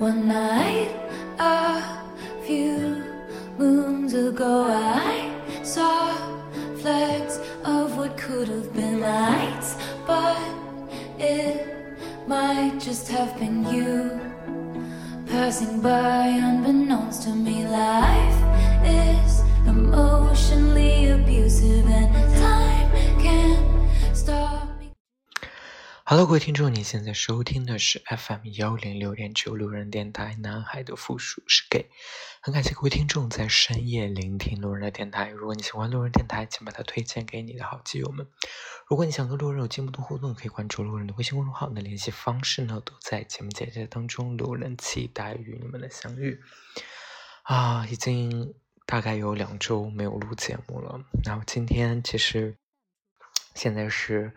One night, a few moons ago, I saw flecks of what could have been lights, but it might just have been you passing by unbeknownst to me. Life 各位听众，你现在收听的是 FM 幺零六点九路人电台，男孩的复数是 gay。很感谢各位听众在深夜聆听路人的电台。如果你喜欢路人电台，请把它推荐给你的好基友们。如果你想跟路人有进一步的互动，可以关注路人的微信公众号，你的联系方式呢都在节目简介当中。路人期待与你们的相遇。啊，已经大概有两周没有录节目了。然后今天其实现在是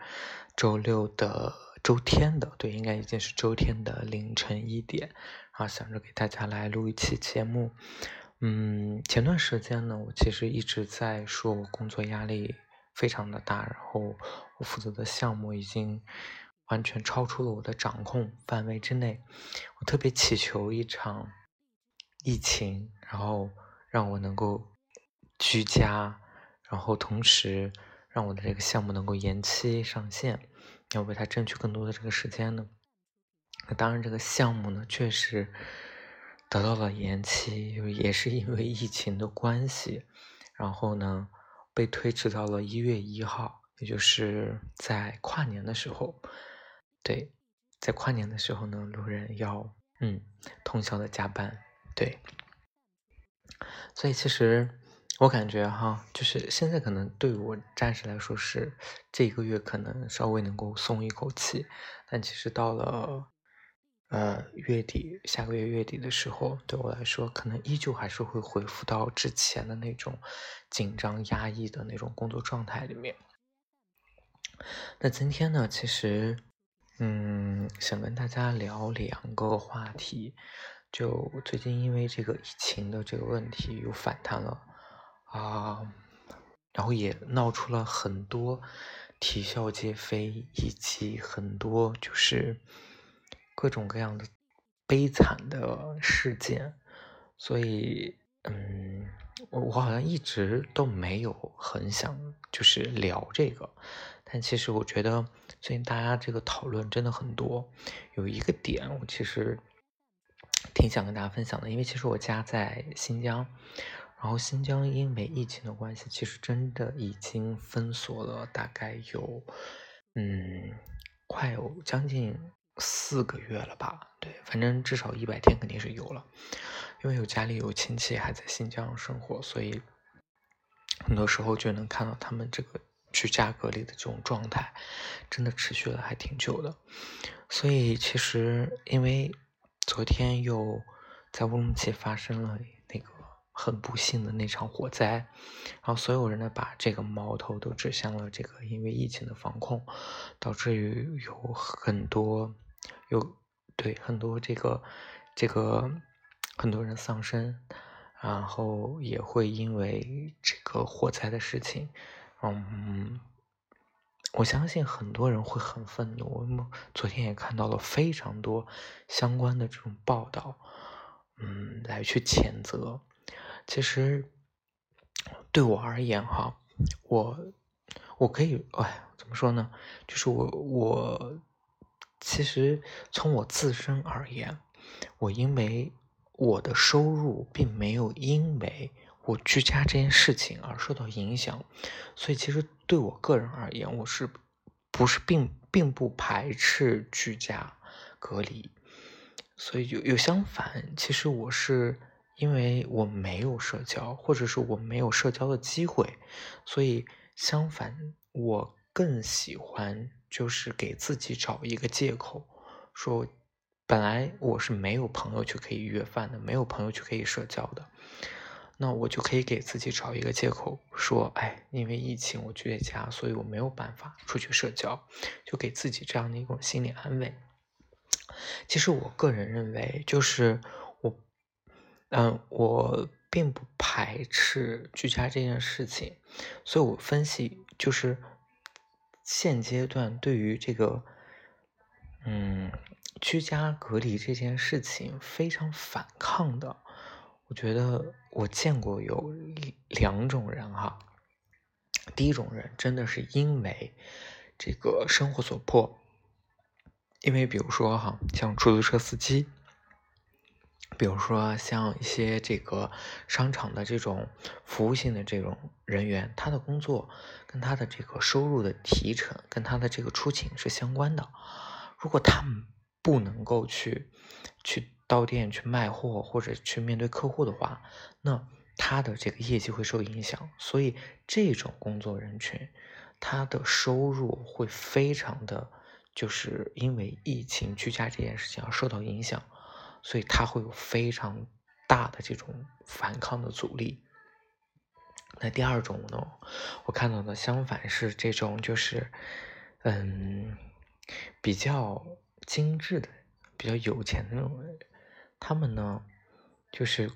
周六的周天的，对，应该已经是周天的凌晨一点。然后想着给大家来录一期节目。嗯，前段时间呢，我其实一直在说我工作压力非常的大，然后我负责的项目已经完全超出了我的掌控范围之内。我特别祈求一场疫情，然后让我能够居家，然后同时让我的这个项目能够延期上线，要为他争取更多的这个时间呢。当然，这个项目呢，确实得到了延期，也是因为疫情的关系，然后呢，被推迟到了一月一号，也就是在跨年的时候。对，在跨年的时候呢，路人要嗯通宵的加班。对，所以其实我感觉哈，就是现在可能对我暂时来说是这个月可能稍微能够松一口气，但其实到了。呃，月底下个月月底的时候，对我来说，可能依旧还是会恢复到之前的那种紧张压抑的那种工作状态里面。那今天呢，其实，嗯，想跟大家聊两个话题。就最近因为这个疫情的这个问题又反弹了啊，然后也闹出了很多啼笑皆非，以及很多就是。各种各样的悲惨的事件，所以，嗯，我我好像一直都没有很想就是聊这个，但其实我觉得最近大家这个讨论真的很多，有一个点我其实挺想跟大家分享的，因为其实我家在新疆，然后新疆因为疫情的关系，其实真的已经封锁了大概有，嗯，快有将近。四个月了吧？对，反正至少一百天肯定是有了，因为有家里有亲戚还在新疆生活，所以很多时候就能看到他们这个居家隔离的这种状态，真的持续了还挺久的。所以其实因为昨天又在乌鲁木齐发生了很不幸的那场火灾，然后所有人呢把这个矛头都指向了这个因为疫情的防控，导致于有很多。有对很多这个这个很多人丧生，然后也会因为这个火灾的事情，嗯，我相信很多人会很愤怒。我们昨天也看到了非常多相关的这种报道，嗯，来去谴责。其实对我而言，哈，我我可以，哎，怎么说呢？就是我我。其实从我自身而言，我因为我的收入并没有因为我居家这件事情而受到影响，所以其实对我个人而言，我是不是并并不排斥居家隔离？所以有有相反，其实我是因为我没有社交，或者是我没有社交的机会，所以相反，我更喜欢。就是给自己找一个借口，说本来我是没有朋友去可以约饭的，没有朋友去可以社交的，那我就可以给自己找一个借口，说，哎，因为疫情我居在家，所以我没有办法出去社交，就给自己这样的一种心理安慰。其实我个人认为，就是，嗯，我并不排斥居家这件事情，所以我分析就是。现阶段对于这个，嗯，居家隔离这件事情非常反抗的。我觉得我见过有两种人哈，第一种人真的是因为这个生活所迫，因为比如说哈，像出租车司机。比如说，像一些这个商场的这种服务性的这种人员，他的工作跟他的这个收入的提成，跟他的这个出勤是相关的。如果他们不能够去去到店去卖货，或者去面对客户的话，那他的这个业绩会受影响。所以，这种工作人群，他的收入会非常的，就是因为疫情居家这件事情而受到影响。所以他会有非常大的这种反抗的阻力。那第二种呢，我看到的相反是这种，就是嗯，比较精致的、比较有钱的那种人，他们呢，就是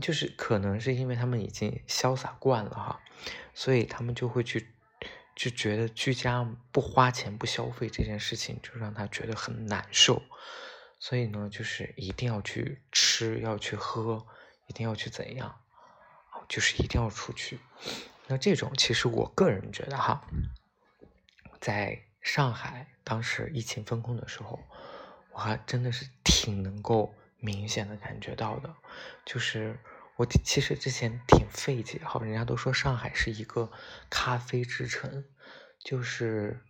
就是可能是因为他们已经潇洒惯了哈，所以他们就会去就觉得居家不花钱不消费这件事情，就让他觉得很难受。所以呢，就是一定要去吃，要去喝，一定要去怎样，就是一定要出去。那这种其实我个人觉得哈，在上海当时疫情封控的时候，我还真的是挺能够明显的感觉到的。就是我其实之前挺费解，哈，人家都说上海是一个咖啡之城，就是。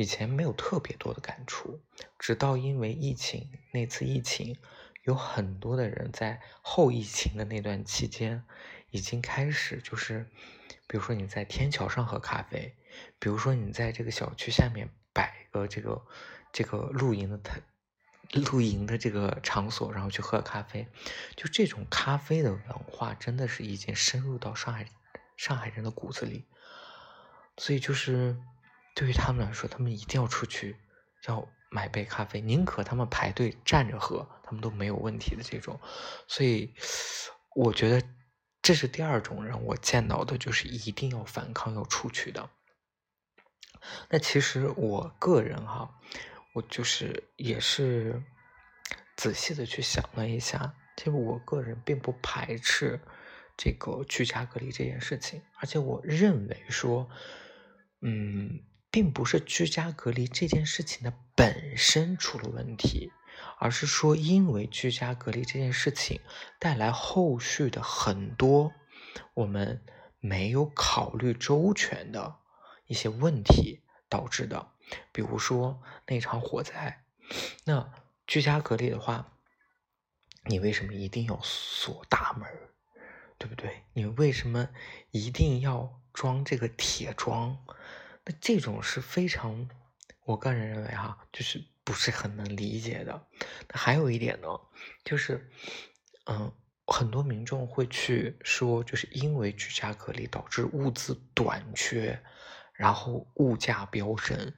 以前没有特别多的感触，直到因为疫情那次疫情，有很多的人在后疫情的那段期间，已经开始就是，比如说你在天桥上喝咖啡，比如说你在这个小区下面摆个这个这个露营的台，露营的这个场所，然后去喝咖啡，就这种咖啡的文化真的是已经深入到上海上海人的骨子里，所以就是。对于他们来说，他们一定要出去，要买杯咖啡，宁可他们排队站着喝，他们都没有问题的这种。所以，我觉得这是第二种人，我见到的就是一定要反抗、要出去的。那其实我个人哈，我就是也是仔细的去想了一下，其实我个人并不排斥这个居家隔离这件事情，而且我认为说，嗯。并不是居家隔离这件事情的本身出了问题，而是说因为居家隔离这件事情带来后续的很多我们没有考虑周全的一些问题导致的。比如说那场火灾，那居家隔离的话，你为什么一定要锁大门？对不对？你为什么一定要装这个铁桩？这种是非常，我个人认为哈，就是不是很能理解的。还有一点呢，就是，嗯，很多民众会去说，就是因为居家隔离导致物资短缺，然后物价飙升，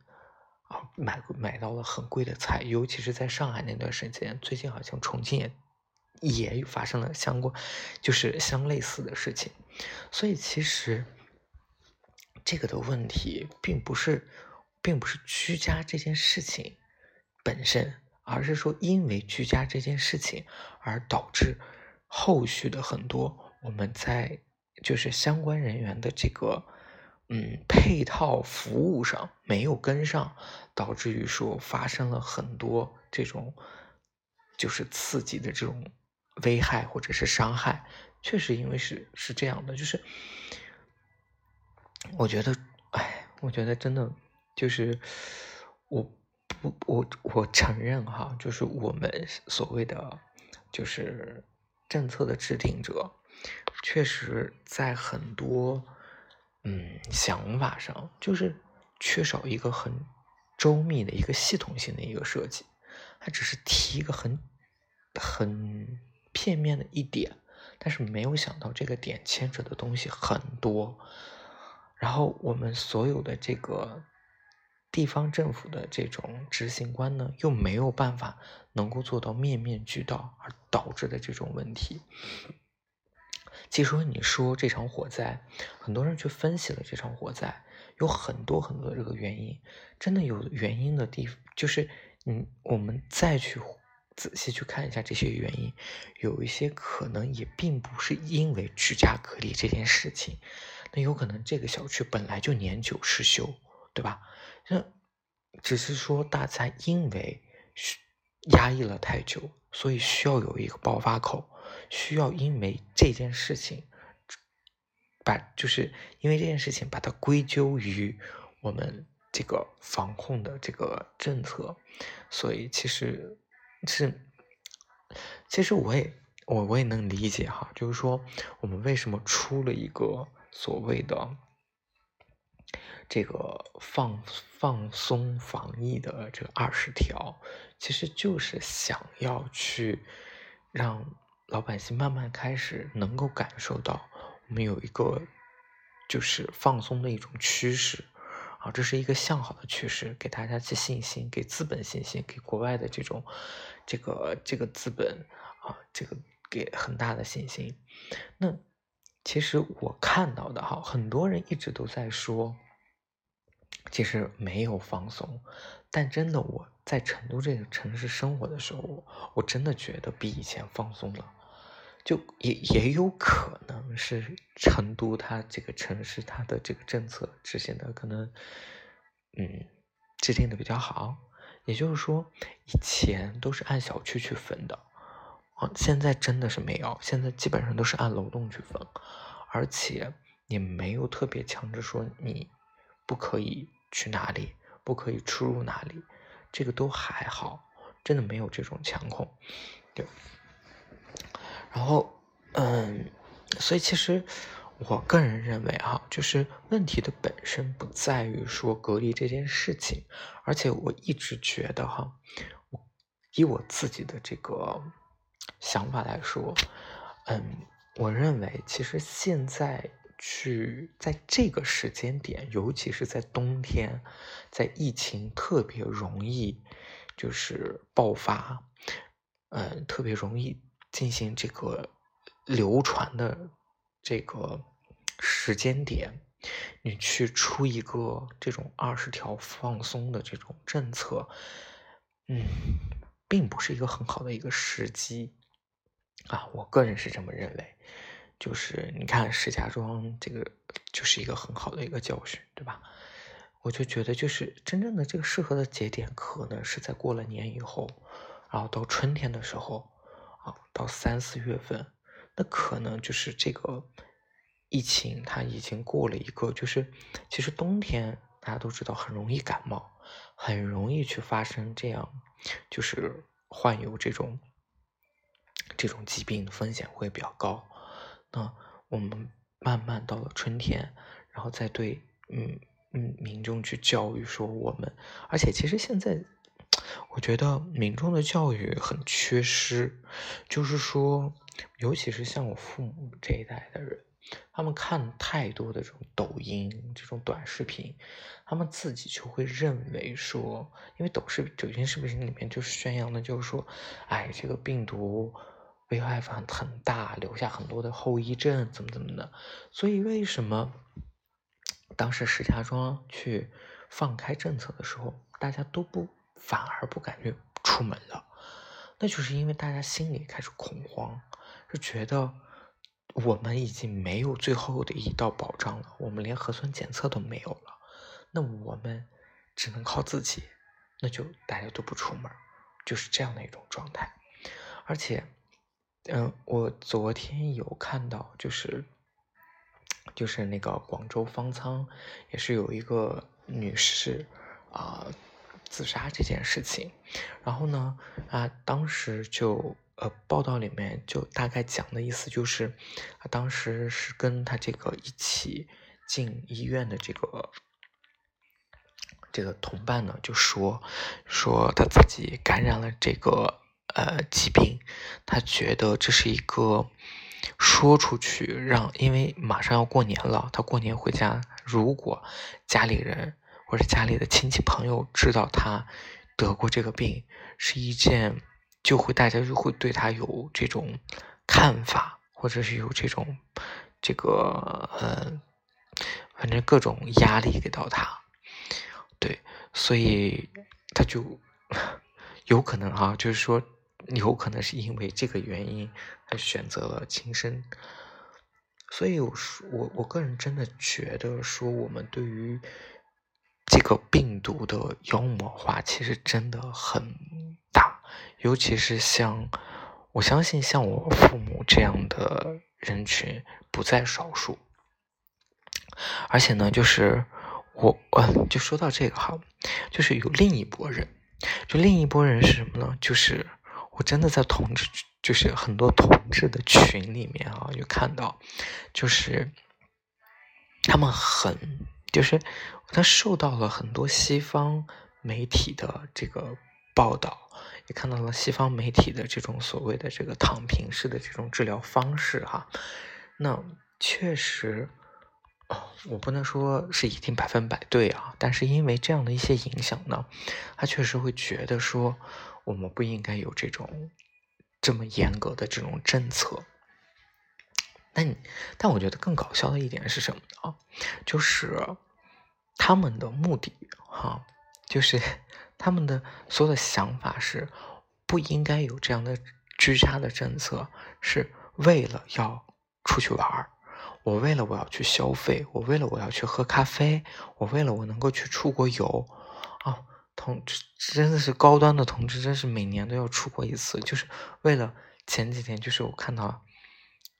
啊，买买到了很贵的菜，尤其是在上海那段时间，最近好像重庆也也发生了相关，就是相类似的事情，所以其实。这个的问题并不是，并不是居家这件事情本身，而是说因为居家这件事情而导致后续的很多我们在就是相关人员的这个嗯配套服务上没有跟上，导致于说发生了很多这种就是刺激的这种危害或者是伤害，确实因为是是这样的，就是。我觉得，哎，我觉得真的就是，我不，我我承认哈，就是我们所谓的就是政策的制定者，确实在很多嗯想法上，就是缺少一个很周密的一个系统性的一个设计，他只是提一个很很片面的一点，但是没有想到这个点牵扯的东西很多。然后我们所有的这个地方政府的这种执行官呢，又没有办法能够做到面面俱到，而导致的这种问题。其实你说这场火灾，很多人去分析了这场火灾，有很多很多的这个原因，真的有原因的地，就是嗯，我们再去仔细去看一下这些原因，有一些可能也并不是因为居家隔离这件事情，那有可能这个小区本来就年久失修，对吧？那只是说大家因为压抑了太久，所以需要有一个爆发口，需要因为这件事情把就是因为这件事情把它归咎于我们。这个防控的这个政策，所以其实是，其实我也我我也能理解哈，就是说我们为什么出了一个所谓的这个放放松防疫的这二十条，其实就是想要去让老百姓慢慢开始能够感受到我们有一个就是放松的一种趋势。啊，这是一个向好的趋势，给大家去信心，给资本信心，给国外的这种，这个这个资本啊，这个给很大的信心。那其实我看到的哈，很多人一直都在说，其实没有放松，但真的我在成都这个城市生活的时候，我真的觉得比以前放松了。就也也有可能是成都它这个城市它的这个政策执行的可能，嗯，制定的比较好。也就是说，以前都是按小区去分的，现在真的是没有，现在基本上都是按楼栋去分，而且也没有特别强制说你不可以去哪里，不可以出入哪里，这个都还好，真的没有这种强控，对。然后，嗯，所以其实我个人认为哈，就是问题的本身不在于说隔离这件事情，而且我一直觉得哈，我以我自己的这个想法来说，嗯，我认为其实现在去在这个时间点，尤其是在冬天，在疫情特别容易就是爆发，嗯，特别容易。进行这个流传的这个时间点，你去出一个这种二十条放松的这种政策，嗯，并不是一个很好的一个时机啊，我个人是这么认为。就是你看石家庄这个就是一个很好的一个教训，对吧？我就觉得就是真正的这个适合的节点，可能是在过了年以后，然后到春天的时候。啊，到三四月份，那可能就是这个疫情，它已经过了一个，就是其实冬天大家都知道很容易感冒，很容易去发生这样，就是患有这种这种疾病的风险会比较高。那我们慢慢到了春天，然后再对嗯嗯民众去教育说我们，而且其实现在。我觉得民众的教育很缺失，就是说，尤其是像我父母这一代的人，他们看太多的这种抖音、这种短视频，他们自己就会认为说，因为抖视抖音视频里面就是宣扬的，就是说，哎，这个病毒危害很很大，留下很多的后遗症，怎么怎么的。所以为什么当时石家庄去放开政策的时候，大家都不？反而不敢去出门了，那就是因为大家心里开始恐慌，就觉得我们已经没有最后的一道保障了，我们连核酸检测都没有了，那我们只能靠自己，那就大家都不出门，就是这样的一种状态。而且，嗯，我昨天有看到，就是就是那个广州方舱也是有一个女士啊。自杀这件事情，然后呢，啊，当时就呃，报道里面就大概讲的意思就是，啊，当时是跟他这个一起进医院的这个这个同伴呢，就说说他自己感染了这个呃疾病，他觉得这是一个说出去让，因为马上要过年了，他过年回家，如果家里人。或者家里的亲戚朋友知道他得过这个病，是一件就会大家就会对他有这种看法，或者是有这种这个呃，反正各种压力给到他，对，所以他就 有可能哈，就是说有可能是因为这个原因，他选择了轻生。所以我说，我我个人真的觉得说，我们对于这个病毒的妖魔化，其实真的很大，尤其是像我相信像我父母这样的人群不在少数。而且呢，就是我，呃，就说到这个哈，就是有另一拨人，就另一拨人是什么呢？就是我真的在同志，就是很多同志的群里面啊，就看到，就是他们很，就是他受到了很多西方媒体的这个报道，也看到了西方媒体的这种所谓的这个躺平式的这种治疗方式哈，那确实。我不能说是一定百分百对啊，但是因为这样的一些影响呢，他确实会觉得说我们不应该有这种这么严格的这种政策。但但我觉得更搞笑的一点是什么呢？就是他们的目的哈，就是 他们的所有的想法是不应该有这样的居家的政策，是为了要出去玩儿。我为了我要去消费，我为了我要去喝咖啡，我为了我能够去出国游，同真的是高端的同志，真是每年都要出国一次，就是为了前几天就是我看到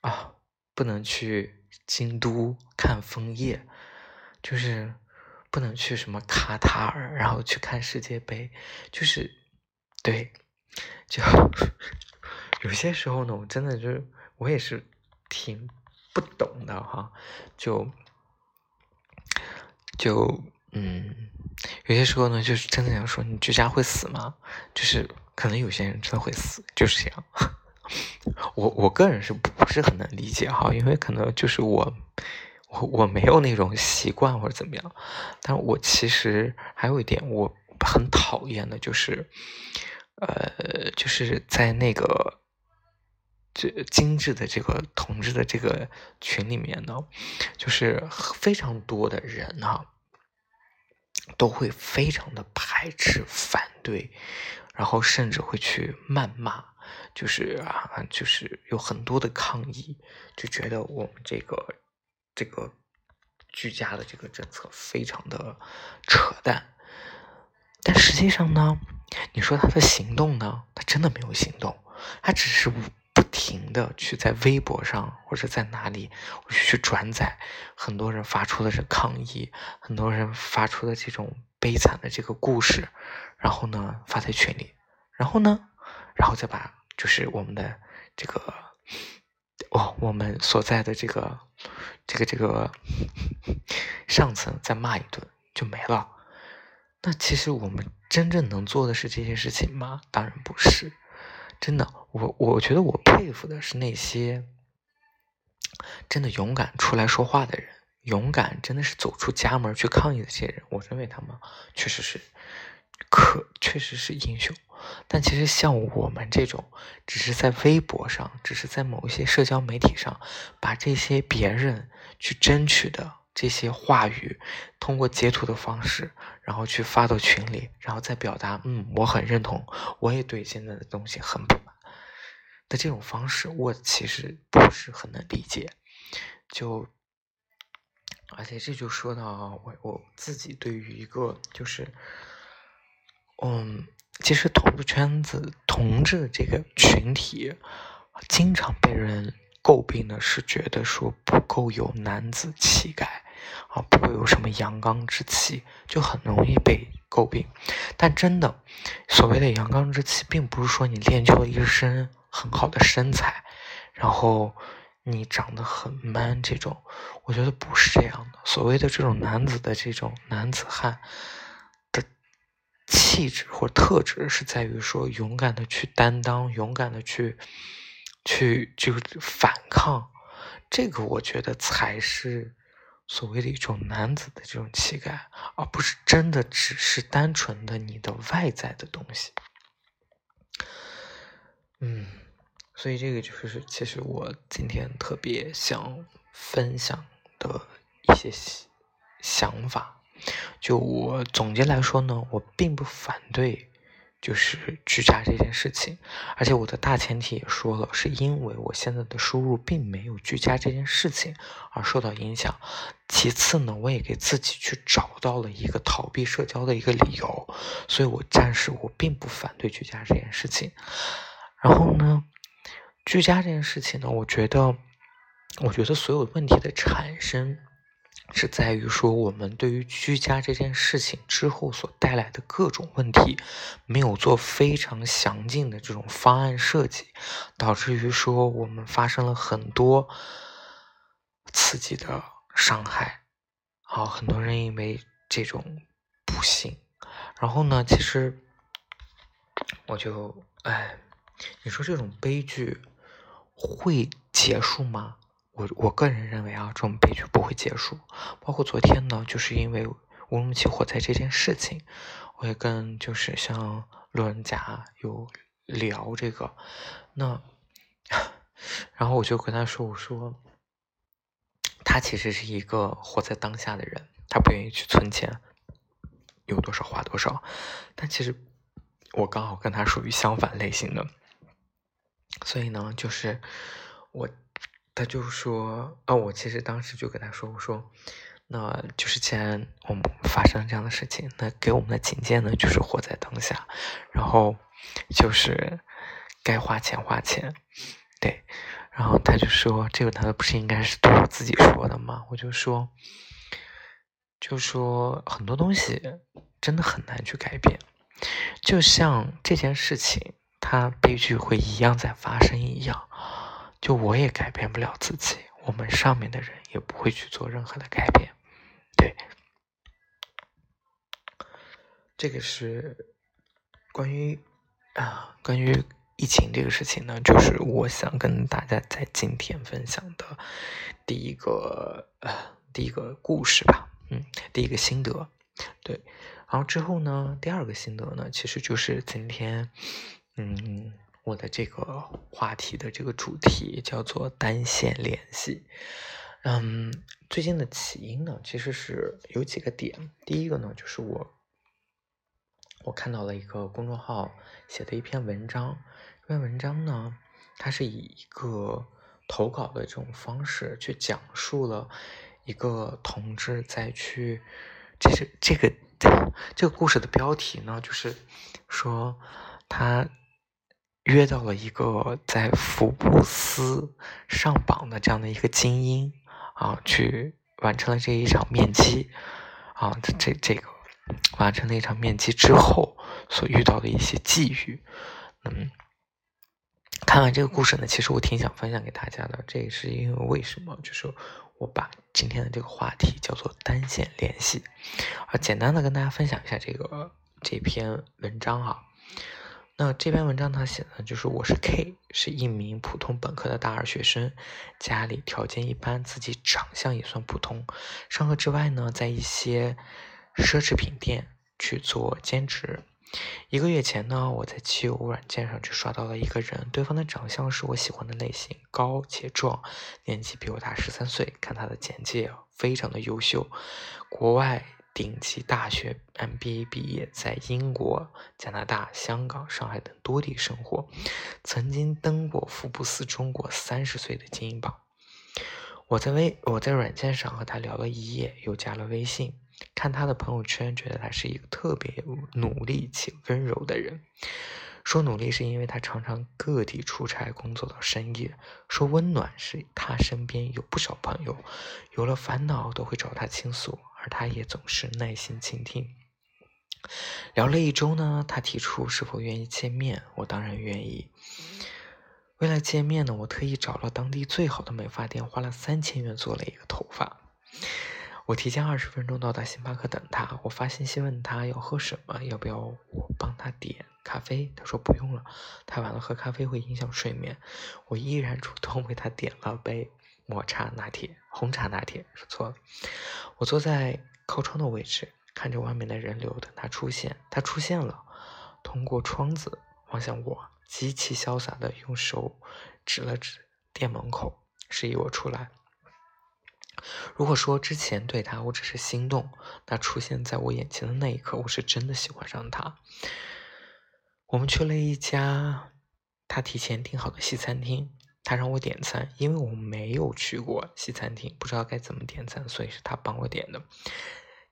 啊，不能去京都看枫叶，就是不能去什么卡塔尔，然后去看世界杯，就是对，就 有些时候呢，我真的就是我也是挺。不懂的哈，就就嗯，有些时候呢，就是真的想说，你居家会死吗？就是可能有些人真的会死，就是这样。我我个人是不是很能理解哈？因为可能就是我我我没有那种习惯或者怎么样。但我其实还有一点我很讨厌的就是，呃，就是在那个。这精致的这个同志的这个群里面呢，就是非常多的人哈，都会非常的排斥、反对，然后甚至会去谩骂，就是啊，就是有很多的抗议，就觉得我们这个这个居家的这个政策非常的扯淡。但实际上呢，你说他的行动呢，他真的没有行动，他只是。不停的去在微博上或者在哪里，我去转载很多人发出的是抗议，很多人发出的这种悲惨的这个故事，然后呢发在群里，然后呢，然后再把就是我们的这个哦我们所在的这个这个这个 上层再骂一顿就没了。那其实我们真正能做的是这些事情吗？当然不是。真的，我我觉得我佩服的是那些真的勇敢出来说话的人，勇敢真的是走出家门去抗议的这些人，我认为他们确实是可确实是英雄。但其实像我们这种，只是在微博上，只是在某一些社交媒体上，把这些别人去争取的。这些话语通过截图的方式，然后去发到群里，然后再表达，嗯，我很认同，我也对现在的东西很不满的这种方式，我其实不是很能理解。就，而且这就说到我我自己对于一个就是，嗯，其实同志圈子、同志这个群体，经常被人。诟病的是觉得说不够有男子气概啊，不会有什么阳刚之气，就很容易被诟病。但真的，所谓的阳刚之气，并不是说你练就了一身很好的身材，然后你长得很 man 这种。我觉得不是这样的。所谓的这种男子的这种男子汉的气质或特质，是在于说勇敢的去担当，勇敢的去。去就是反抗，这个我觉得才是所谓的一种男子的这种气概，而不是真的只是单纯的你的外在的东西。嗯，所以这个就是其实我今天特别想分享的一些想法。就我总结来说呢，我并不反对就是居家这件事情，而且我的大前提也说了，是因为我现在的收入并没有居家这件事情而受到影响。其次呢，我也给自己去找到了一个逃避社交的一个理由，所以我暂时我并不反对居家这件事情。然后呢，居家这件事情呢，我觉得，我觉得所有问题的产生。是在于说，我们对于居家这件事情之后所带来的各种问题，没有做非常详尽的这种方案设计，导致于说我们发生了很多刺激的伤害，啊，很多人因为这种不幸，然后呢，其实我就，哎，你说这种悲剧会结束吗？我我个人认为啊，这种悲剧不会结束。包括昨天呢，就是因为乌鲁木齐火灾这件事情，我也跟就是像路人甲有聊这个，那然后我就跟他说，我说他其实是一个活在当下的人，他不愿意去存钱，有多少花多少。但其实我刚好跟他属于相反类型的，所以呢，就是我。他就说：“啊，我其实当时就跟他说，我说，那就是既然我们发生这样的事情，那给我们的警戒呢，就是活在当下，然后就是该花钱花钱，对。然后他就说，这个难道不是应该是对我自己说的吗？我就说，就说很多东西真的很难去改变，就像这件事情，它悲剧会一样在发生一样。”就我也改变不了自己，我们上面的人也不会去做任何的改变，对。这个是关于啊，关于疫情这个事情呢，就是我想跟大家在今天分享的第一个呃第一个故事吧，嗯，第一个心得，对。然后之后呢，第二个心得呢，其实就是今天，嗯。我的这个话题的这个主题叫做单线联系。嗯，最近的起因呢，其实是有几个点。第一个呢，就是我我看到了一个公众号写的一篇文章。这篇文章呢，它是以一个投稿的这种方式去讲述了一个同志在去，这是这个 这个故事的标题呢，就是说他。约到了一个在福布斯上榜的这样的一个精英啊，去完成了这一场面基啊，这这这个完成了一场面基之后所遇到的一些际遇，嗯，看完这个故事呢，其实我挺想分享给大家的。这也是因为为什么，就是我把今天的这个话题叫做单线联系啊，简单的跟大家分享一下这个这篇文章哈。那这篇文章他写的就是我是 K，是一名普通本科的大二学生，家里条件一般，自己长相也算普通。上课之外呢，在一些奢侈品店去做兼职。一个月前呢，我在汽油软件上去刷到了一个人，对方的长相是我喜欢的类型，高且壮，年纪比我大十三岁。看他的简介，非常的优秀，国外。顶级大学 MBA 毕业，在英国、加拿大、香港、上海等多地生活，曾经登过福布斯中国三十岁的精英榜。我在微我在软件上和他聊了一夜，又加了微信，看他的朋友圈，觉得他是一个特别努力且温柔的人。说努力是因为他常常各地出差工作到深夜；说温暖是他身边有不少朋友，有了烦恼都会找他倾诉。而他也总是耐心倾听。聊了一周呢，他提出是否愿意见面，我当然愿意。为了见面呢，我特意找了当地最好的美发店，花了三千元做了一个头发。我提前二十分钟到达星巴克等他，我发信息问他要喝什么，要不要我帮他点咖啡？他说不用了，太晚了喝咖啡会影响睡眠。我依然主动为他点了杯。抹茶拿铁，红茶拿铁，说错了。我坐在靠窗的位置，看着外面的人流，等他出现。他出现了，通过窗子望向我，极其潇洒的用手指了指店门口，示意我出来。如果说之前对他我只是心动，那出现在我眼前的那一刻，我是真的喜欢上他。我们去了一家他提前订好的西餐厅，他让我点餐，因为我没有去过西餐厅，不知道该怎么点餐，所以是他帮我点的，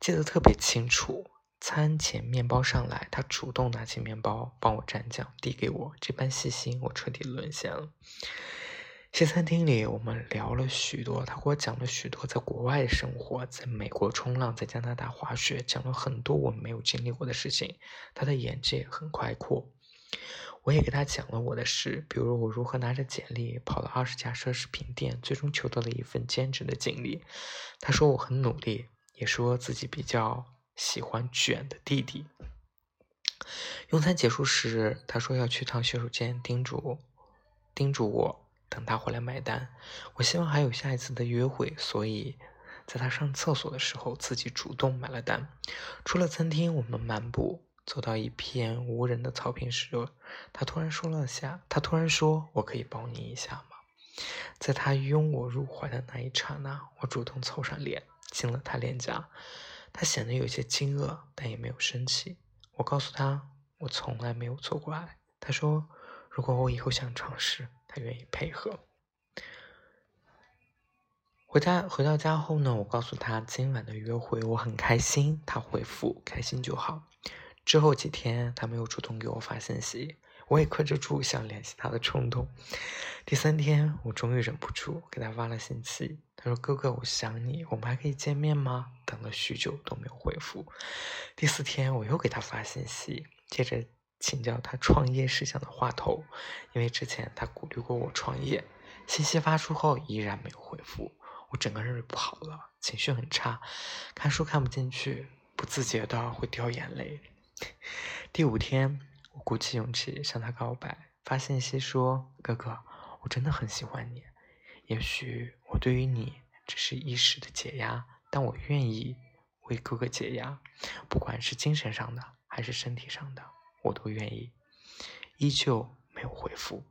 记得特别清楚。餐前面包上来，他主动拿起面包帮我蘸酱递给我，这般细心，我彻底沦陷了。西餐厅里，我们聊了许多，他给我讲了许多在国外生活，在美国冲浪，在加拿大滑雪，讲了很多我没有经历过的事情。他的眼界很开阔，我也给他讲了我的事，比如我如何拿着简历跑了二十家奢侈品店，最终求得了一份兼职的经历。他说我很努力，也说自己比较喜欢卷的弟弟。用餐结束时，他说要去趟洗手间，叮嘱叮嘱我。等他回来买单，我希望还有下一次的约会，所以在他上厕所的时候，自己主动买了单。出了餐厅，我们漫步，走到一片无人的草坪时，他突然说了下，他突然说：“我可以抱你一下吗？”在他拥我入怀的那一刹那，我主动凑上脸，亲了他脸颊。他显得有些惊愕，但也没有生气。我告诉他，我从来没有做过爱。他说：“如果我以后想尝试。”他愿意配合。回家回到家后呢，我告诉他今晚的约会我很开心，他回复开心就好。之后几天他没有主动给我发信息，我也克制住想联系他的冲动。第三天我终于忍不住给他发了信息，他说：“哥哥，我想你，我们还可以见面吗？”等了许久都没有回复。第四天我又给他发信息，接着。请教他创业事项的话头，因为之前他鼓励过我创业。信息发出后依然没有回复，我整个人就不好了，情绪很差，看书看不进去，不自觉的会掉眼泪。第五天，我鼓起勇气向他告白，发信息说：“哥哥，我真的很喜欢你，也许我对于你只是一时的解压，但我愿意为哥哥解压，不管是精神上的还是身体上的。”我都愿意，依旧没有回复。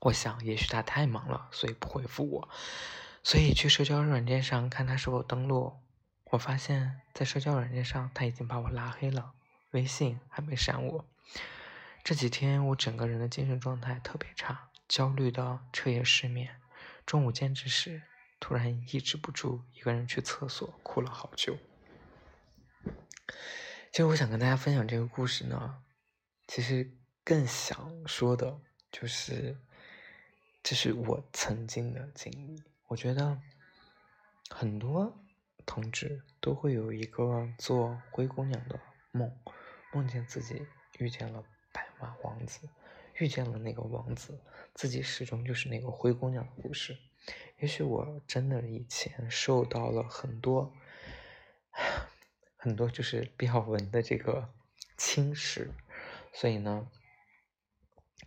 我想，也许他太忙了，所以不回复我。所以去社交软件上看他是否登录。我发现，在社交软件上他已经把我拉黑了，微信还没删我。这几天我整个人的精神状态特别差，焦虑的彻夜失眠。中午兼职时，突然抑制不住，一个人去厕所哭了好久。其实我想跟大家分享这个故事呢，其实更想说的就是，这是我曾经的经历。我觉得很多同志都会有一个做灰姑娘的梦，梦见自己遇见了白马王子，遇见了那个王子，自己始终就是那个灰姑娘的故事。也许我真的以前受到了很多。很多就是比较文的这个侵蚀，所以呢，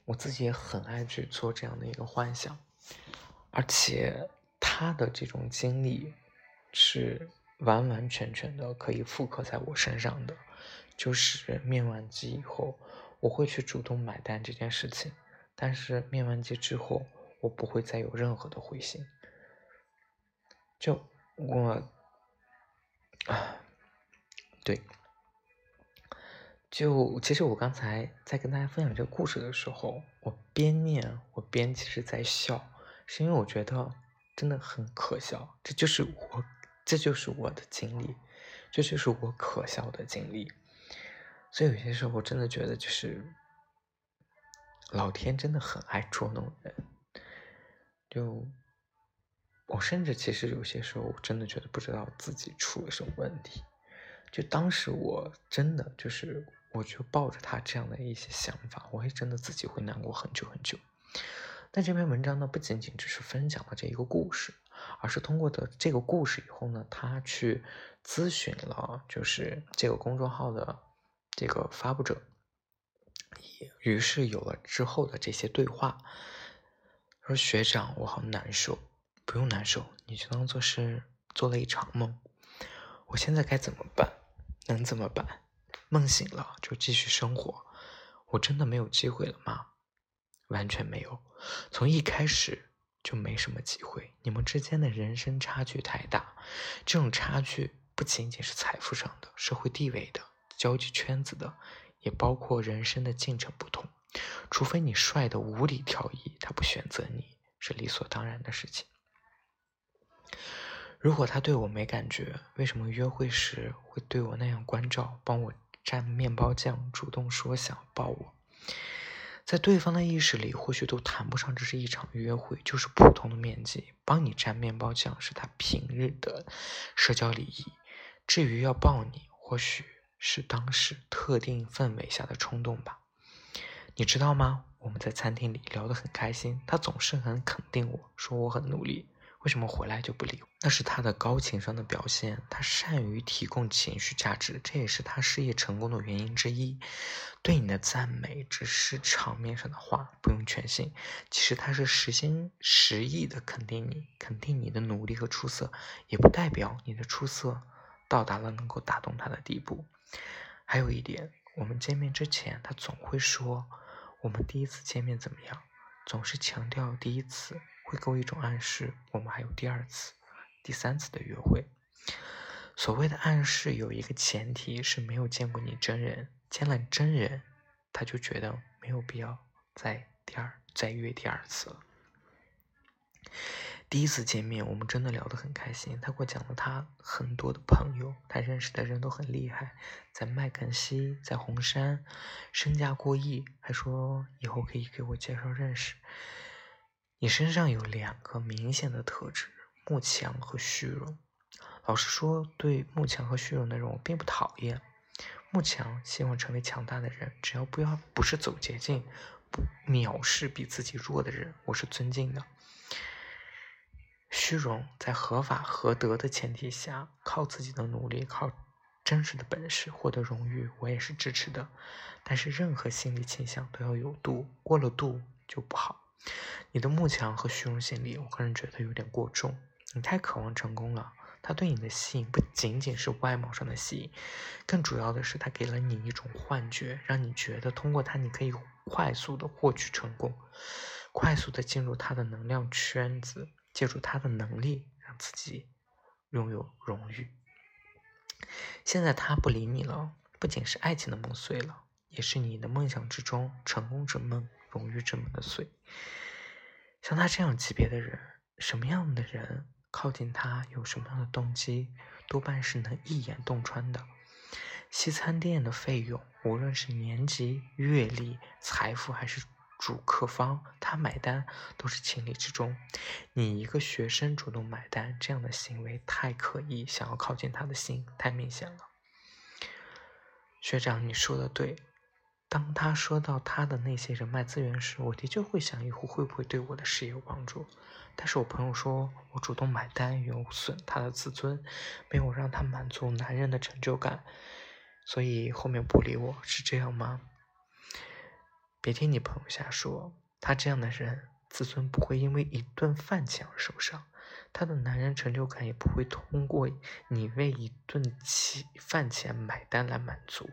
我自己也很爱去做这样的一个幻想，而且他的这种经历是完完全全的可以复刻在我身上的，就是面完机以后，我会去主动买单这件事情，但是面完机之后，我不会再有任何的灰心，就我啊。对，就其实我刚才在跟大家分享这个故事的时候，我边念我边其实在笑，是因为我觉得真的很可笑，这就是我，这就是我的经历，这就是我可笑的经历，所以有些时候我真的觉得就是老天真的很爱捉弄人，就我甚至其实有些时候我真的觉得不知道自己出了什么问题。就当时我真的就是，我就抱着他这样的一些想法，我也真的自己会难过很久很久。但这篇文章呢，不仅仅只是分享了这一个故事，而是通过的这个故事以后呢，他去咨询了就是这个公众号的这个发布者，于是有了之后的这些对话。说学长，我好难受，不用难受，你就当做是做了一场梦。我现在该怎么办？能怎么办？梦醒了就继续生活。我真的没有机会了吗？完全没有，从一开始就没什么机会。你们之间的人生差距太大，这种差距不仅仅是财富上的、社会地位的、交际圈子的，也包括人生的进程不同。除非你帅的无理挑一，他不选择你是理所当然的事情。如果他对我没感觉，为什么约会时会对我那样关照，帮我蘸面包酱，主动说想抱我？在对方的意识里，或许都谈不上这是一场约会，就是普通的面基。帮你蘸面包酱是他平日的社交礼仪。至于要抱你，或许是当时特定氛围下的冲动吧。你知道吗？我们在餐厅里聊得很开心，他总是很肯定我，说我很努力。为什么回来就不理我？那是他的高情商的表现。他善于提供情绪价值，这也是他事业成功的原因之一。对你的赞美只是场面上的话，不用全信。其实他是实心实意的肯定你，肯定你的努力和出色，也不代表你的出色到达了能够打动他的地步。还有一点，我们见面之前，他总会说我们第一次见面怎么样，总是强调第一次。会给我一种暗示，我们还有第二次、第三次的约会。所谓的暗示有一个前提是没有见过你真人，见了真人，他就觉得没有必要再第二再约第二次了。第一次见面，我们真的聊得很开心。他给我讲了他很多的朋友，他认识的人都很厉害，在麦肯锡，在红杉，身价过亿，还说以后可以给我介绍认识。你身上有两个明显的特质：慕强和虚荣。老实说，对慕强和虚荣的人，我并不讨厌。慕强希望成为强大的人，只要不要不是走捷径，不藐视比自己弱的人，我是尊敬的。虚荣在合法合德的前提下，靠自己的努力，靠真实的本事获得荣誉，我也是支持的。但是任何心理倾向都要有度，过了度就不好。你的慕强和虚荣心理，我个人觉得有点过重。你太渴望成功了，他对你的吸引不仅仅是外貌上的吸引，更主要的是他给了你一种幻觉，让你觉得通过他你可以快速的获取成功，快速的进入他的能量圈子，借助他的能力让自己拥有荣誉。现在他不理你了，不仅是爱情的梦碎了，也是你的梦想之中成功之梦。荣誉这么的碎，像他这样级别的人，什么样的人靠近他，有什么样的动机，多半是能一眼洞穿的。西餐店的费用，无论是年级、阅历、财富，还是主客方，他买单都是情理之中。你一个学生主动买单，这样的行为太可疑，想要靠近他的心太明显了。学长，你说的对。当他说到他的那些人脉资源时，我的确会想，以后会不会对我的事业有帮助。但是我朋友说我主动买单有损他的自尊，没有让他满足男人的成就感，所以后面不理我，是这样吗？别听你朋友瞎说，他这样的人自尊不会因为一顿饭钱而受伤，他的男人成就感也不会通过你为一顿饭钱买单来满足。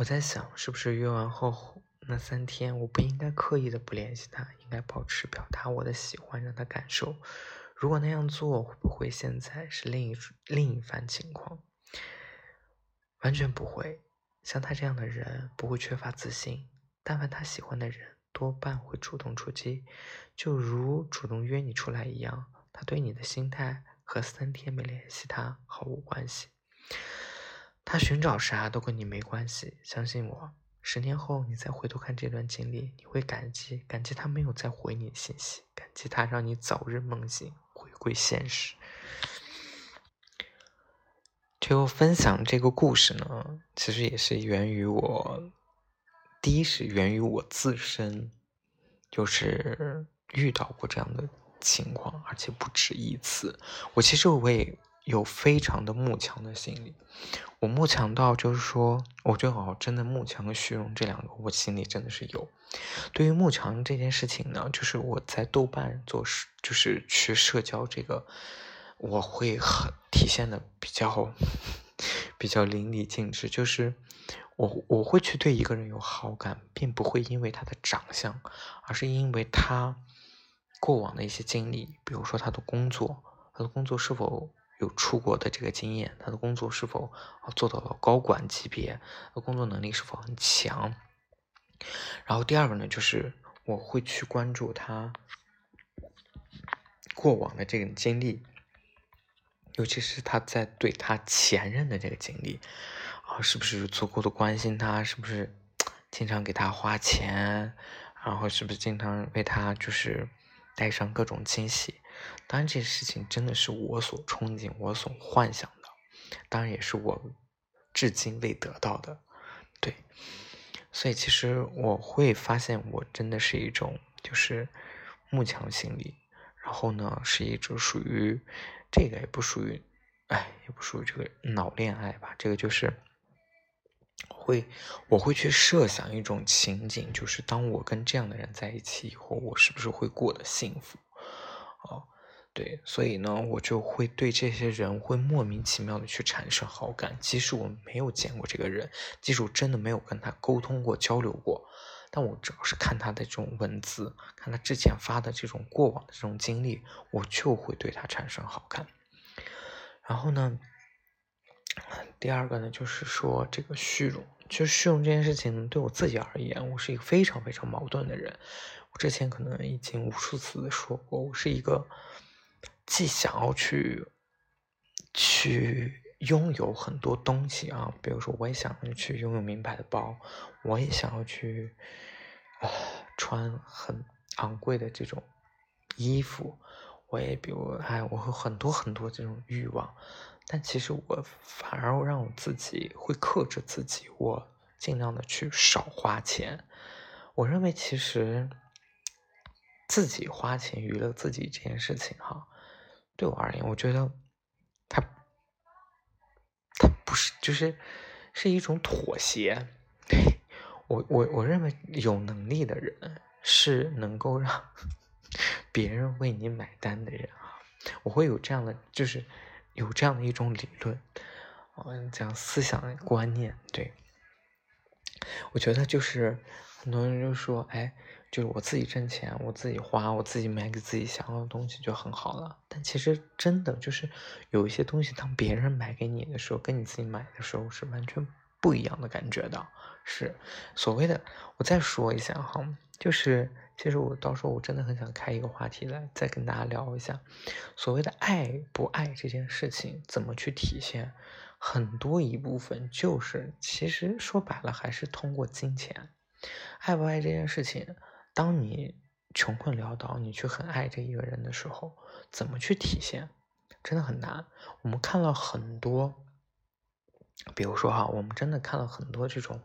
我在想，是不是约完后那三天，我不应该刻意的不联系他，应该保持表达我的喜欢，让他感受。如果那样做，会不会现在是另一另一番情况？完全不会。像他这样的人，不会缺乏自信。但凡他喜欢的人，多半会主动出击，就如主动约你出来一样。他对你的心态和三天没联系他毫无关系。他寻找啥都跟你没关系，相信我。十年后你再回头看这段经历，你会感激，感激他没有再回你的信息，感激他让你早日梦醒，回归现实。就分享这个故事呢，其实也是源于我，第一是源于我自身，就是遇到过这样的情况，而且不止一次。我其实我也。有非常的慕强的心理，我慕强到就是说，我觉得哦，真的慕强和虚荣这两个，我心里真的是有。对于慕强这件事情呢，就是我在豆瓣做事，就是去社交这个，我会很体现的比较比较淋漓尽致。就是我我会去对一个人有好感，并不会因为他的长相，而是因为他过往的一些经历，比如说他的工作，他的工作是否。有出国的这个经验，他的工作是否做到了高管级别，工作能力是否很强。然后第二个呢，就是我会去关注他过往的这个经历，尤其是他在对他前任的这个经历，啊，是不是足够的关心他，是不是经常给他花钱，然后是不是经常为他就是带上各种惊喜。当然，这些事情真的是我所憧憬、我所幻想的，当然也是我至今未得到的，对。所以其实我会发现，我真的是一种就是慕强心理，然后呢是一种属于这个也不属于，哎，也不属于这个脑恋爱吧。这个就是会我会去设想一种情景，就是当我跟这样的人在一起以后，我是不是会过得幸福？哦。对，所以呢，我就会对这些人会莫名其妙的去产生好感，即使我没有见过这个人，即使我真的没有跟他沟通过、交流过，但我只要是看他的这种文字，看他之前发的这种过往的这种经历，我就会对他产生好感。然后呢，第二个呢，就是说这个虚荣，其实虚荣这件事情对我自己而言，我是一个非常非常矛盾的人。我之前可能已经无数次的说过，我是一个。既想要去去拥有很多东西啊，比如说我也想要去拥有名牌的包，我也想要去啊穿很昂贵的这种衣服，我也比如哎，我有很多很多这种欲望，但其实我反而让我自己会克制自己，我尽量的去少花钱。我认为其实自己花钱娱乐自己这件事情哈。对我而言，我觉得他他不是，就是是一种妥协。我我我认为有能力的人是能够让 别人为你买单的人啊。我会有这样的，就是有这样的一种理论，嗯，讲思想观念。对，我觉得就是很多人就说，哎。就是我自己挣钱，我自己花，我自己买给自己想要的东西就很好了。但其实真的就是有一些东西，当别人买给你的时候，跟你自己买的时候是完全不一样的感觉的。是所谓的，我再说一下哈，就是其实我到时候我真的很想开一个话题来再跟大家聊一下，所谓的爱不爱这件事情怎么去体现，很多一部分就是其实说白了还是通过金钱，爱不爱这件事情。当你穷困潦倒，你去很爱这一个人的时候，怎么去体现，真的很难。我们看了很多，比如说哈，我们真的看了很多这种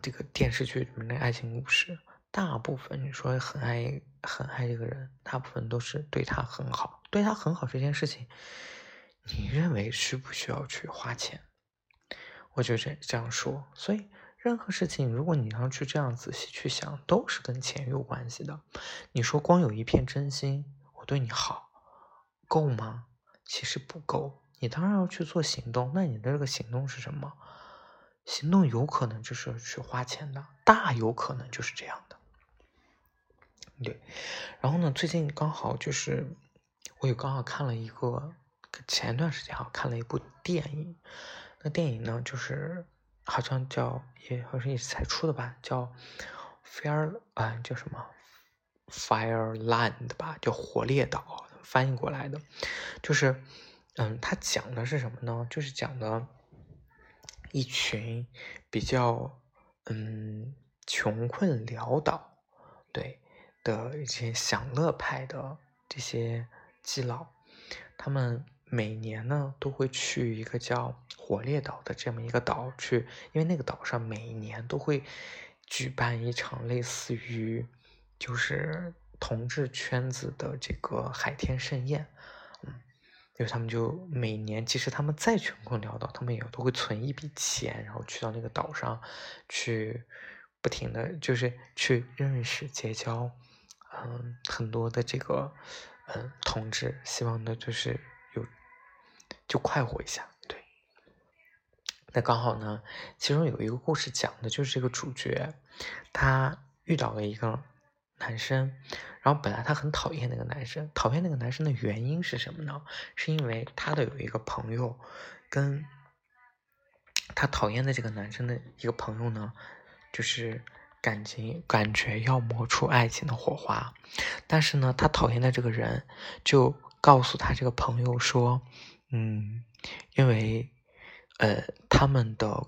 这个电视剧里面的爱情故事，大部分你说很爱很爱这个人，大部分都是对他很好，对他很好这件事情，你认为需不需要去花钱？我就这这样说，所以。任何事情，如果你要去这样仔细去想，都是跟钱有关系的。你说光有一片真心，我对你好，够吗？其实不够。你当然要去做行动。那你的这个行动是什么？行动有可能就是去花钱的，大有可能就是这样的。对。然后呢，最近刚好就是我有刚好看了一个，前段时间哈看了一部电影。那电影呢，就是。好像叫也好像也是才出的吧，叫 Fire 啊，叫什么 Fireland 吧，叫火烈岛，翻译过来的，就是嗯，它讲的是什么呢？就是讲的一群比较嗯穷困潦倒对的一些享乐派的这些基佬，他们。每年呢都会去一个叫火烈岛的这么一个岛去，因为那个岛上每年都会举办一场类似于就是同志圈子的这个海天盛宴，嗯，因为他们就每年即使他们再穷困潦倒，他们也都会存一笔钱，然后去到那个岛上去不停的就是去认识结交，嗯，很多的这个嗯同志，希望呢就是。就快活一下，对。那刚好呢，其中有一个故事讲的就是这个主角，他遇到了一个男生，然后本来他很讨厌那个男生，讨厌那个男生的原因是什么呢？是因为他的有一个朋友，跟他讨厌的这个男生的一个朋友呢，就是感情感觉要磨出爱情的火花，但是呢，他讨厌的这个人就告诉他这个朋友说，嗯，因为呃他们的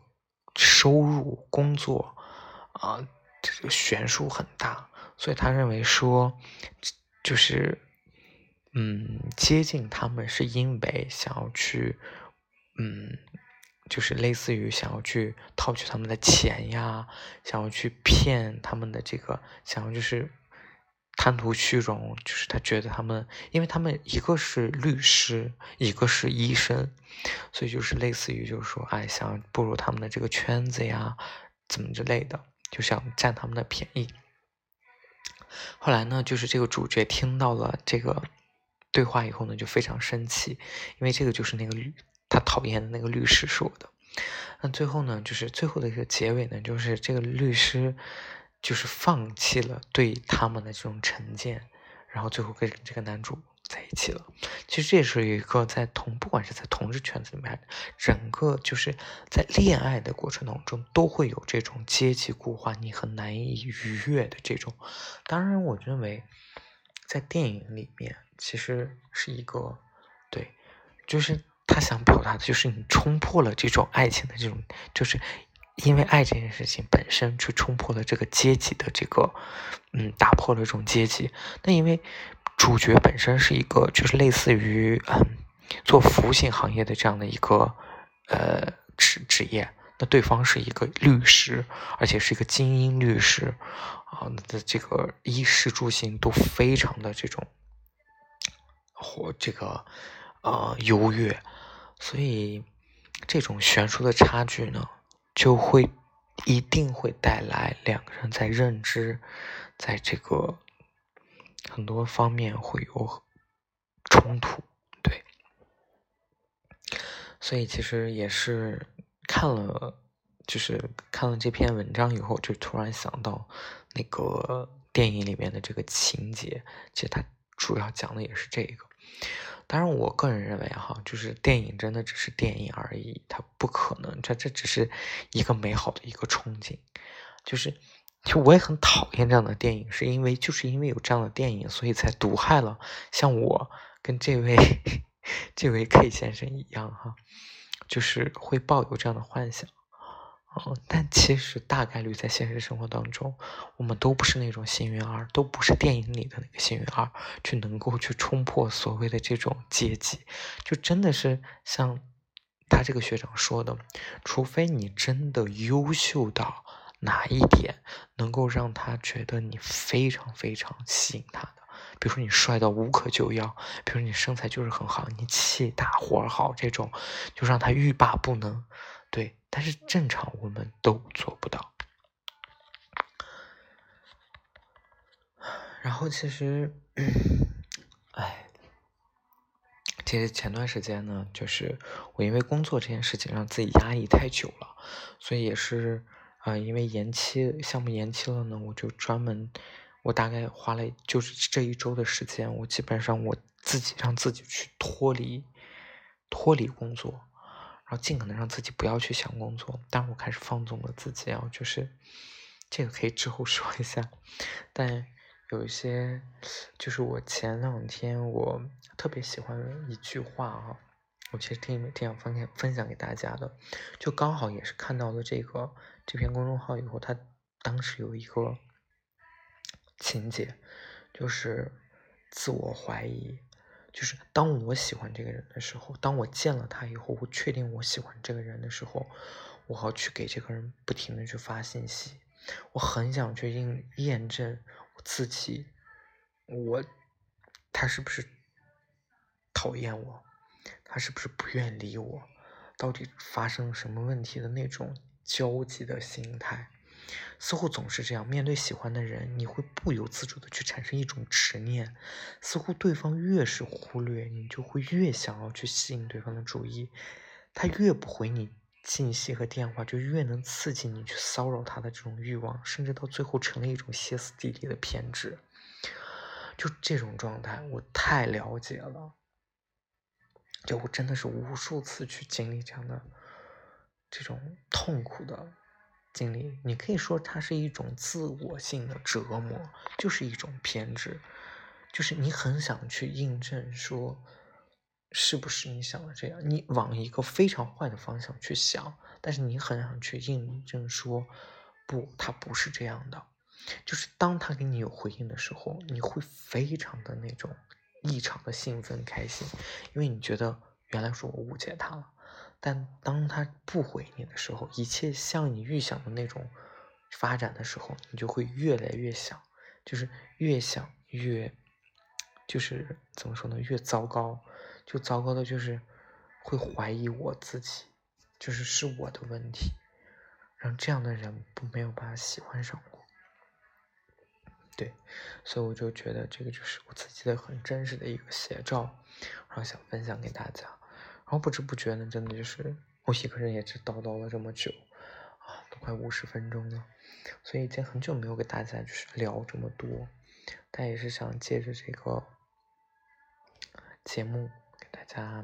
收入工作啊这个悬殊很大。所以他认为说，就是，嗯，接近他们是因为想要去，嗯，就是类似于想要去套取他们的钱呀，想要去骗他们的这个，想要就是贪图虚荣，就是他觉得他们，因为他们一个是律师，一个是医生，所以就是类似于就是说，哎，想步入他们的这个圈子呀，怎么之类的，就想占他们的便宜。后来呢，就是这个主角听到了这个对话以后呢，就非常生气，因为这个就是那个律他讨厌的那个律师说的。那最后呢，就是最后的一个结尾呢，就是这个律师就是放弃了对他们的这种成见，然后最后跟这个男主。在一起了，其实这也是一个在同，不管是在同志圈子里面，整个就是在恋爱的过程当中，都会有这种阶级固化，你很难以逾越的这种。当然，我认为在电影里面，其实是一个对，就是他想表达的就是你冲破了这种爱情的这种，就是因为爱这件事情本身去冲破了这个阶级的这个，嗯，打破了这种阶级。那因为。主角本身是一个，就是类似于嗯，做服务性行业的这样的一个呃职职业。那对方是一个律师，而且是一个精英律师啊，的这个衣食住行都非常的这种或这个呃优越，所以这种悬殊的差距呢，就会一定会带来两个人在认知，在这个。很多方面会有冲突，对，所以其实也是看了，就是看了这篇文章以后，就突然想到那个电影里面的这个情节，其实它主要讲的也是这个。当然，我个人认为哈，就是电影真的只是电影而已，它不可能，这这只是一个美好的一个憧憬，就是。就我也很讨厌这样的电影，是因为就是因为有这样的电影，所以才毒害了像我跟这位 这位 K 先生一样哈，就是会抱有这样的幻想，嗯，但其实大概率在现实生活当中，我们都不是那种幸运儿，都不是电影里的那个幸运儿，去能够去冲破所谓的这种阶级，就真的是像他这个学长说的，除非你真的优秀到。哪一点能够让他觉得你非常非常吸引他的？比如说你帅到无可救药，比如说你身材就是很好，你气大活好这种，就让他欲罢不能。对，但是正常我们都做不到。然后其实，哎，其实前段时间呢，就是我因为工作这件事情让自己压抑太久了，所以也是。啊，因为延期项目延期了呢，我就专门，我大概花了就是这一周的时间，我基本上我自己让自己去脱离，脱离工作，然后尽可能让自己不要去想工作。但我开始放纵了自己啊，就是这个可以之后 说一下。但有一些，就是我前两天我特别喜欢的一句话啊，我其实挺挺想分享分享给大家的，就刚好也是看到了这个。这篇公众号以后，他当时有一个情节，就是自我怀疑，就是当我喜欢这个人的时候，当我见了他以后，我确定我喜欢这个人的时候，我好去给这个人不停的去发信息，我很想去验验证我自己，我他是不是讨厌我，他是不是不愿理我，到底发生了什么问题的那种。焦急的心态，似乎总是这样。面对喜欢的人，你会不由自主的去产生一种执念。似乎对方越是忽略你，就会越想要去吸引对方的注意。他越不回你信息和电话，就越能刺激你去骚扰他的这种欲望，甚至到最后成了一种歇斯底里的偏执。就这种状态，我太了解了。就我真的是无数次去经历这样的这种痛苦的经历，你可以说它是一种自我性的折磨，就是一种偏执，就是你很想去印证说。是不是你想的这样？你往一个非常坏的方向去想，但是你很想去印证说，不，他不是这样的。就是当他给你有回应的时候，你会非常的那种异常的兴奋开心，因为你觉得原来是我误解他了。但当他不回你的时候，一切像你预想的那种发展的时候，你就会越来越想，就是越想越，就是怎么说呢？越糟糕。就糟糕的就是会怀疑我自己，就是是我的问题，让这样的人不没有办法喜欢上我。对，所以我就觉得这个就是我自己的很真实的一个写照，然后想分享给大家。然后不知不觉呢，真的就是我一个人也只叨叨了这么久啊，都快五十分钟了，所以已经很久没有给大家就是聊这么多，但也是想借着这个节目给。大家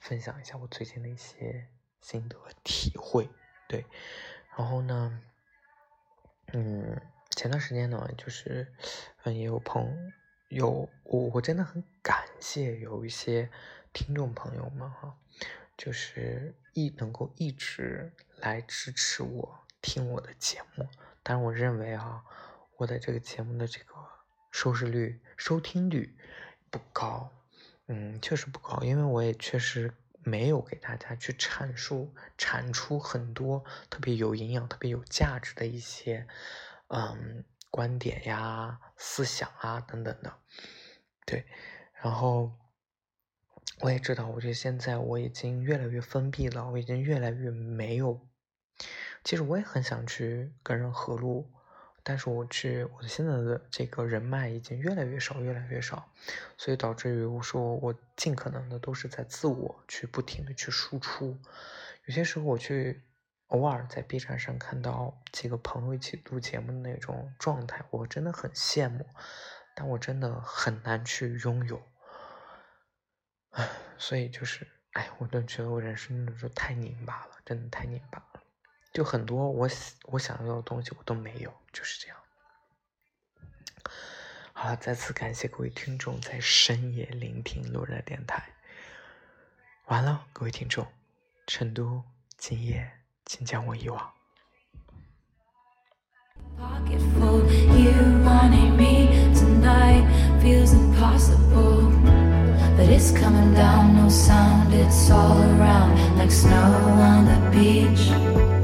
分享一下我最近的一些心得体会，对，然后呢，嗯，前段时间呢，就是嗯，也有朋有我，我真的很感谢有一些听众朋友们哈，就是一能够一直来支持我听我的节目，但是我认为啊，我的这个节目的这个收视率、收听率不高。嗯，确实不高，因为我也确实没有给大家去阐述、产出很多特别有营养、特别有价值的一些，嗯，观点呀、思想啊等等的。对，然后我也知道，我觉得现在我已经越来越封闭了，我已经越来越没有。其实我也很想去跟人合路。但是我去，我现在的这个人脉已经越来越少，越来越少，所以导致于我说我尽可能的都是在自我去不停的去输出。有些时候我去偶尔在 B 站上看到几个朋友一起录节目的那种状态，我真的很羡慕，但我真的很难去拥有。唉，所以就是，哎，我都觉得我人生的时候太拧巴了，真的太拧巴了。就很多我我想要的东西我都没有，就是这样。好了，再次感谢各位听众在深夜聆听路人电台。完了，各位听众，成都今夜请将我遗忘。But it's coming down, no sound, it's all around like snow on the beach.